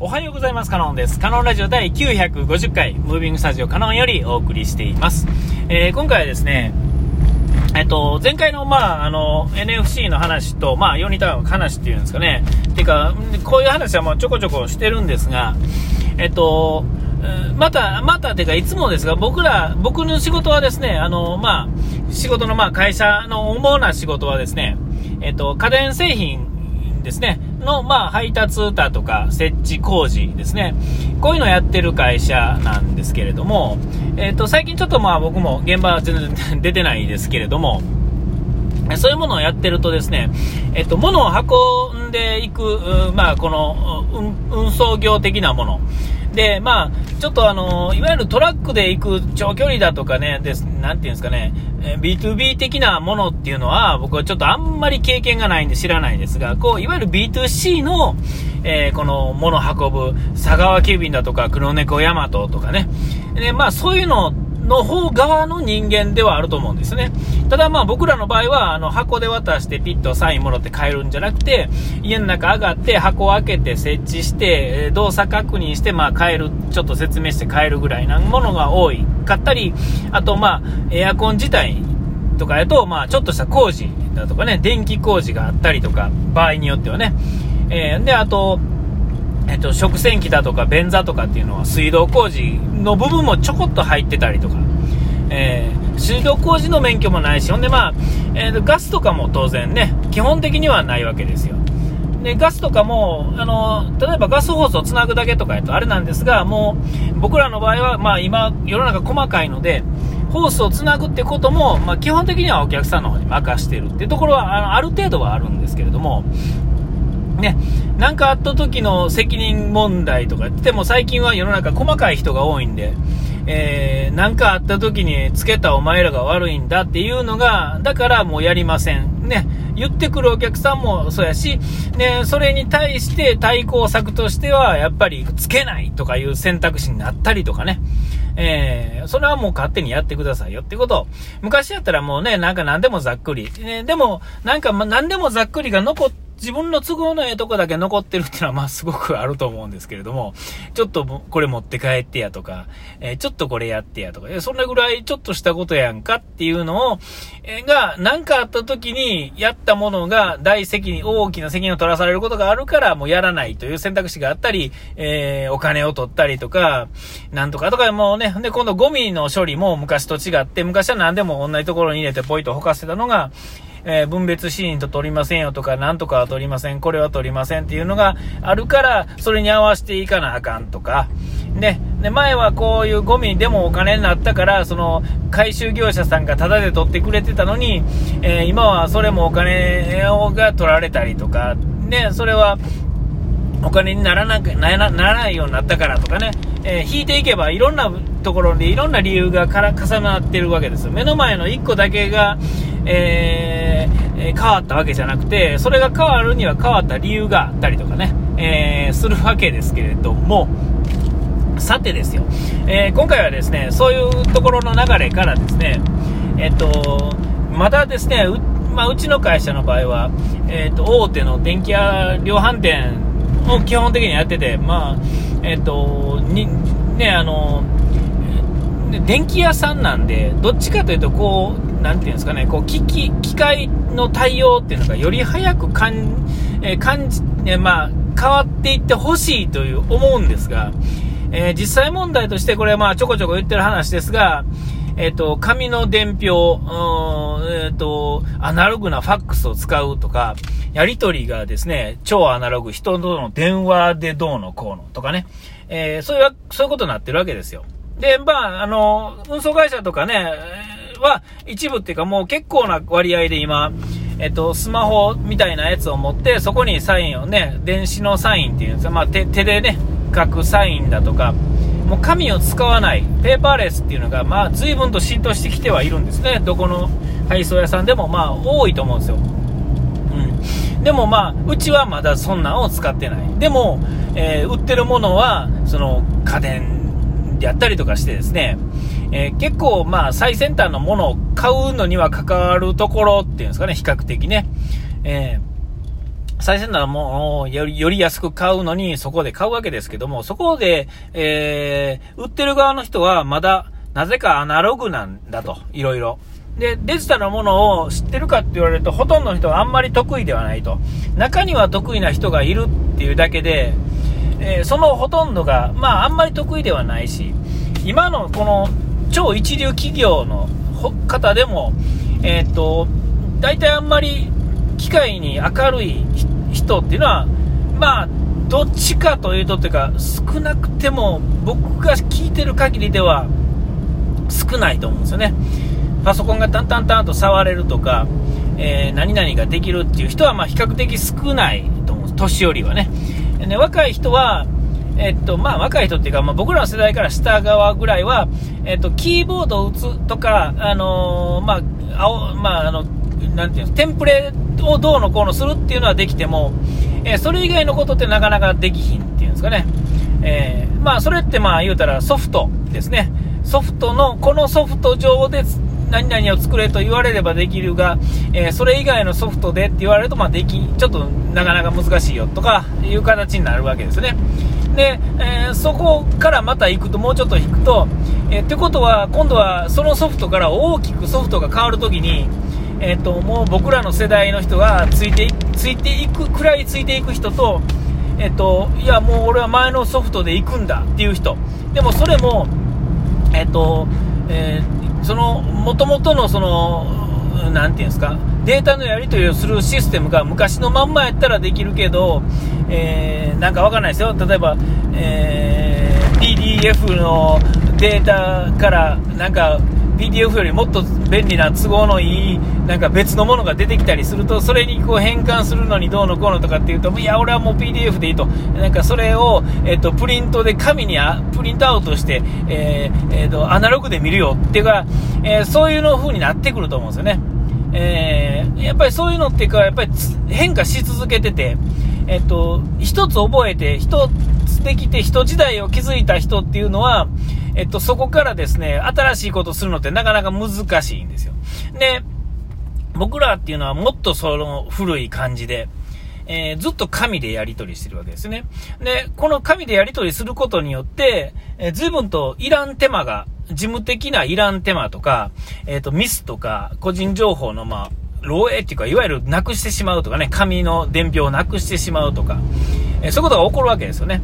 おはようございます。カノンです。カノンラジオ第950回、ムービングスタジオカノンよりお送りしています。えー、今回はですね、えっと、前回の、まあ、あの、NFC の話と、まあ、ヨニタウン話っていうんですかね。ていうか、こういう話はもうちょこちょこしてるんですが、えっと、また、また、ていうか、いつもですが、僕ら、僕の仕事はですね、あの、まあ、仕事の、まあ、会社の主な仕事はですね、えっと、家電製品ですね、の、まあ、配達だとか、設置工事ですね。こういうのをやってる会社なんですけれども、えっ、と、最近ちょっとまあ僕も現場は全然 出てないですけれども、そういうものをやってるとですね、えっと、物を運んでいく、まあ、この、運送業的なもの。で、まあ、ちょっとあの、いわゆるトラックで行く長距離だとかね、です、なていうんですかね、B2B 的なものっていうのは、僕はちょっとあんまり経験がないんで知らないんですが、こう、いわゆる B2C の、えー、この物運ぶ、佐川急便だとか、黒猫ヤマトとかね、で、まあ、そういうのの方側の人間ではあると思うんですね。ただまあ僕らの場合は、あの箱で渡してピッとサインもらって帰るんじゃなくて、家の中上がって箱を開けて設置して、動作確認してまあ帰る、ちょっと説明して帰るぐらいなものが多いかったり、あとまあエアコン自体とかやと、まあちょっとした工事だとかね、電気工事があったりとか、場合によってはね。えー、で、あと、えっと、食洗機だとか便座とかっていうのは水道工事の部分もちょこっと入ってたりとか、えー、水道工事の免許もないし、ほんでまあ、えー、ガスとかも当然ね、基本的にはないわけですよ。で、ガスとかも、あの、例えばガスホースをつなぐだけとかやとあれなんですが、もう、僕らの場合は、まあ今、世の中細かいので、ホースをつなぐってことも、まあ基本的にはお客さんの方に任してるっていうところは、あのある程度はあるんですけれども、ね、なんかあった時の責任問題とか言っても最近は世の中細かい人が多いんで、えー、なんかあった時につけたお前らが悪いんだっていうのが、だからもうやりません。ね、言ってくるお客さんもそうやし、ね、それに対して対抗策としては、やっぱりつけないとかいう選択肢になったりとかね。えー、それはもう勝手にやってくださいよってこと。昔やったらもうね、なんか何でもざっくり。ね、でも、なんか何でもざっくりが残って、自分の都合のええとこだけ残ってるっていうのは、まあ、すごくあると思うんですけれども、ちょっとこれ持って帰ってやとか、えー、ちょっとこれやってやとか、そんなぐらいちょっとしたことやんかっていうのを、えー、が、何かあった時にやったものが大責任、大きな責任を取らされることがあるから、もうやらないという選択肢があったり、えー、お金を取ったりとか、なんとかとか、もうね、で、今度ゴミの処理も昔と違って、昔は何でも同じところに入れてポイとほかせたのが、えー、分別シーンと取りませんよとか、なんとかは取りません、これは取りませんっていうのがあるから、それに合わせていかなあかんとか、ね、で、前はこういうゴミでもお金になったから、その、回収業者さんがタダで取ってくれてたのに、えー、今はそれもお金が取られたりとか、ね、それは、お金にならなくならないようになったからとかね、えー、引いていけばいろんなところでいろんな理由がから重なってるわけです。目の前の1個だけが、えー、え変わったわけじゃなくて、それが変わるには変わった理由があったりとかね、えー、するわけですけれども、さてですよ、えー、今回はですね、そういうところの流れからですね、えっと、まだですね、う,、まあ、うちの会社の場合は、えっと、大手の電気屋量販店を基本的にやってて、まあ、えっと、に、ね、あの、電気屋さんなんで、どっちかというと、こう、なんていうんですかね、こう、機器、機械の対応っていうのがより早く感、え、感じ、え、まあ、変わっていってほしいという思うんですが、えー、実際問題としてこれはまあちょこちょこ言ってる話ですが、えっ、ー、と、紙の伝票、えっ、ー、と、アナログなファックスを使うとか、やり取りがですね、超アナログ、人との電話でどうのこうのとかね、え、そういう、そういうことになってるわけですよ。で、まあ、あの、運送会社とかね、は一部っていうかもう結構な割合で今、えっと、スマホみたいなやつを持って、そこにサインをね、電子のサインっていうんですよ。まあ、手でね、書くサインだとか、もう紙を使わない、ペーパーレスっていうのが、まあ、随分と浸透してきてはいるんですね。どこの配送屋さんでも、まあ、多いと思うんですよ。うん。でもまあ、うちはまだそんなんを使ってない。でも、えー、売ってるものは、その、家電であったりとかしてですね、えー、結構まあ、最先端のものを買うのには関わるところっていうんですかね、比較的ね。えー最先端のものをよりより安く買うのにそこで買うわけですけども、そこで、えー、売ってる側の人はまだなぜかアナログなんだと、いろいろ。で、デジタルのものを知ってるかって言われると、ほとんどの人はあんまり得意ではないと。中には得意な人がいるっていうだけで、えー、そのほとんどが、まあ、あんまり得意ではないし、今のこの超一流企業の方でも、えー、っと、大体あんまり機械に明るい人っていうのは、まあ、どっちかというとっていうか、少なくても僕が聞いてる限りでは少ないと思うんですよね。パソコンがタンタンタンと触れるとか、えー、何々ができるっていう人はま比較的少ないと思うんです年寄りはね。でね若い人は、えっと、まあ、若い人っていうか、まあ、僕らの世代から下側ぐらいは、えっと、キーボードを打つとか、あのー、まあ、青、まあ、あの、なんていうの、テンプレをどうのこうのするっていうのはできても、えー、それ以外のことってなかなかできひんっていうんですかね。えー、まあ、それってまあ、言うたらソフトですね。ソフトの、このソフト上で何々を作れと言われればできるが、えー、それ以外のソフトでって言われると、まあ、でき、ちょっとなかなか難しいよとかいう形になるわけですね。で、えー、そこからまた行くと、もうちょっと引くと、えー、ってことは、今度はそのソフトから大きくソフトが変わるときに、えーと、もう僕らの世代の人がついてついていくくらいついていく人と,、えーと、いやもう俺は前のソフトで行くんだっていう人でもそれも、えーとえー、そのもともとのそのなんていうんですかデータのやり取りをするシステムが昔のまんまやったらできるけど、えー、なんかわかんないですよ。例えば、えー、PDF のデータからなんか PDF よりもっと便利な都合のいいなんか別のものが出てきたりするとそれにこう変換するのにどうのこうのとかっていうといや俺はもう PDF でいいと。なんかそれを、えっと、プリントで紙にあプリントアウトして、えーえーと、アナログで見るよっていうか、えー、そういうの風になってくると思うんですよね、えー、やっぱりそういうのっていうかやっぱり変化し続けててえっと、一つ覚えて、一つできて、一時代を築いた人っていうのは、えっと、そこからですね、新しいことするのってなかなか難しいんですよ。で、僕らっていうのはもっとその古い感じで、えー、ずっと紙でやり取りしてるわけですね。で、この紙でやり取りすることによって、えー、随分といらん手間が、事務的ないらん手間とか、えっ、ー、と、ミスとか、個人情報の、まあ、漏洩っていうか、いわゆるなくしてしまうとかね、紙の伝票をなくしてしまうとか、えー、そういうことが起こるわけですよね。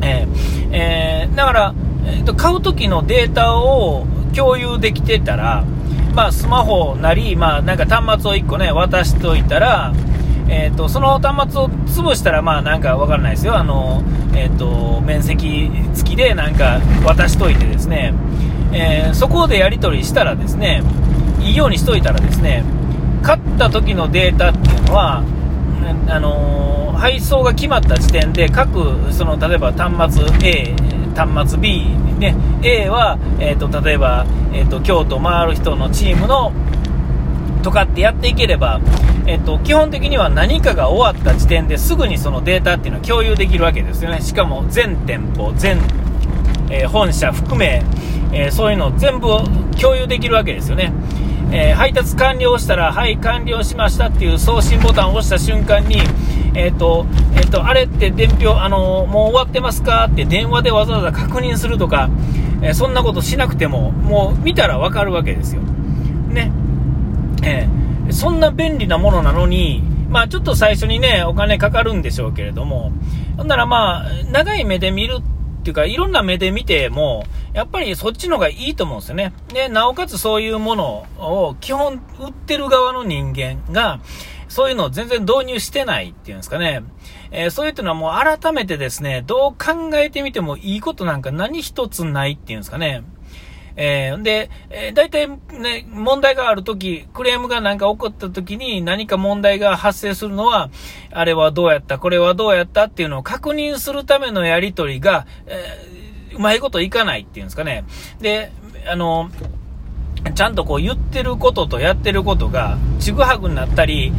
えー、えー、だから、えーと、買う時のデータを共有できてたら、まあ、スマホなり、まあ、なんか端末を1個ね、渡しといたら、えーと、その端末を潰したら、まあ、なんかわからないですよ、あの、えーと、面積付きでなんか渡しといてですね、えー、そこでやり取りしたらですね、いいようにしといたらですね、買った時のデータっていうのは、あのー、配送が決まった時点で各その例えば端末 A 端末 B、ね、A は、えーと、例えば、えーと、京都回る人のチームのとかってやっていければ、えーと、基本的には何かが終わった時点ですぐにそのデータっていうのは共有できるわけですよね。しかも全店舗全、えー、本社含め、えー、そういうの全部共有できるわけですよね。えー、配達完了したら、はい、完了しましたっていう送信ボタンを押した瞬間に、えっ、ー、と、えっ、ー、と、あれって伝票、あのもう終わってますかって電話でわざわざ確認するとか、えそんなことしなくても、もう見たらわかるわけですよ。ね。えそんな便利なものなのに、まあちょっと最初にね、お金かかるんでしょうけれども、ほんならまあ、長い目で見るっていうか、いろんな目で見ても、やっぱりそっちの方がいいと思うんですよね。で、なおかつそういうものを基本売ってる側の人間が、そういうのを全然導入してないっていうんですかね。えー、そういうのはもう改めてですね、どう考えてみてもいいことなんか何一つないっていうんですかね。えー、で、えー、大体ね、問題があるとき、クレームがなんか起こったときに何か問題が発生するのは、あれはどうやった、これはどうやったっていうのを確認するためのやりとりが、えー、うまいこといかないっていうんですかね。で、あの、ちゃんとこう言ってることとやってることがちぐはぐになったり、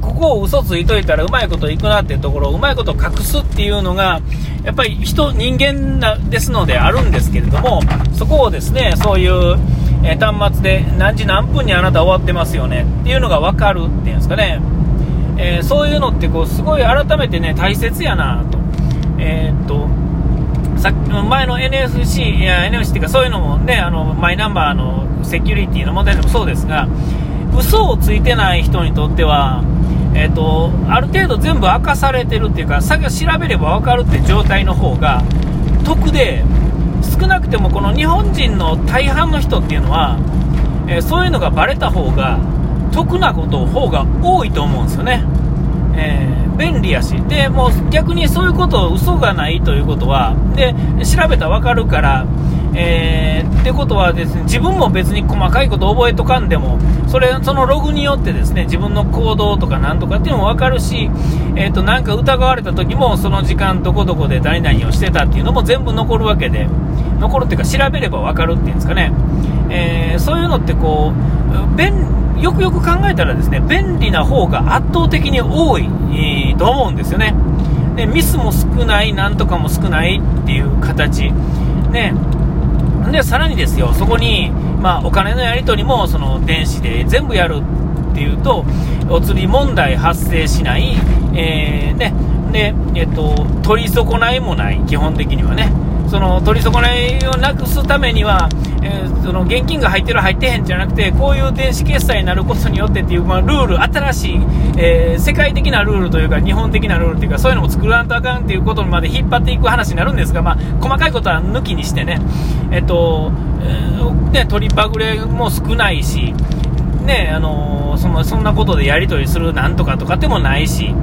ここを嘘ついといたらうまいこといくなっていうところをうまいこと隠すっていうのが、やっぱり人、人間なですのであるんですけれども、そこをですね、そういう、え端末で何時何分にあなた終わってますよねっていうのが分かるっていうんですかね。えー、そういうのってこうすごい改めてね大切やなと,、えー、っとさ前の NFC いや NFC っていうかそういうのもねあのマイナンバーのセキュリティの問題でもそうですが嘘をついてない人にとってはえーと、ある程度全部明かされてるっていうかさ調べれば分かるって状態の方が得で少なくてもこの日本人の大半の人っていうのは、えー、そういうのがバレた方が得なこと方が多いと思うんですよね、えー、便利やし。でもう逆にそういうこと嘘がないということはで調べたら分かるからえー、ってことはですね自分も別に細かいこと覚えとかんでもそれそのログによってですね自分の行動とかなんとかっていうのも分かるし、えーと、なんか疑われた時もその時間どこどこで何々をしてたっていうのも全部残るわけで残るっていうか調べれば分かるっていうんですかね、えー、そういうのってこう便よくよく考えたらですね便利な方が圧倒的に多い、えー、と思うんですよね。でミスも少ないなんとかも少ないっていう形。ね。で、さらにですよ、そこに、まあ、お金のやり取りも、その、電子で全部やるっていうと、お釣り問題発生しない、えー、ね、で、えっと、取り損ないもない、基本的にはね。その取り損ないをなくすためには、えー、その現金が入ってる、入ってへんじゃなくて、こういう電子決済になることによってっていう、まあ、ルール、新しい、えー、世界的なルールというか、日本的なルールというか、そういうのも作らんとあかんっていうことまで引っ張っていく話になるんですが、まあ、細かいことは抜きにしてね、えっと、えー、ね、取りパグレも少ないし、ね、あのー、そのそんなことでやり取りするなんとかとかでもないし、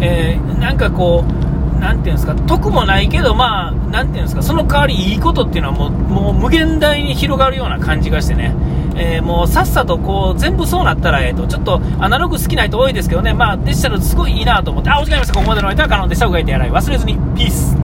えー、なんかこう、なんていうんですか、得もないけど、まあ、なんていうんですか、その代わりいいことっていうのはもう、もう無限大に広がるような感じがしてね、えー、もうさっさとこう、全部そうなったら、えっ、ー、と、ちょっとアナログ好きな人多いですけどね、まあ、デジタルすごいいいなと思って、あ、お時間ありました。ここまでの間は可能でした。うがいてやらい。忘れずに。ピース。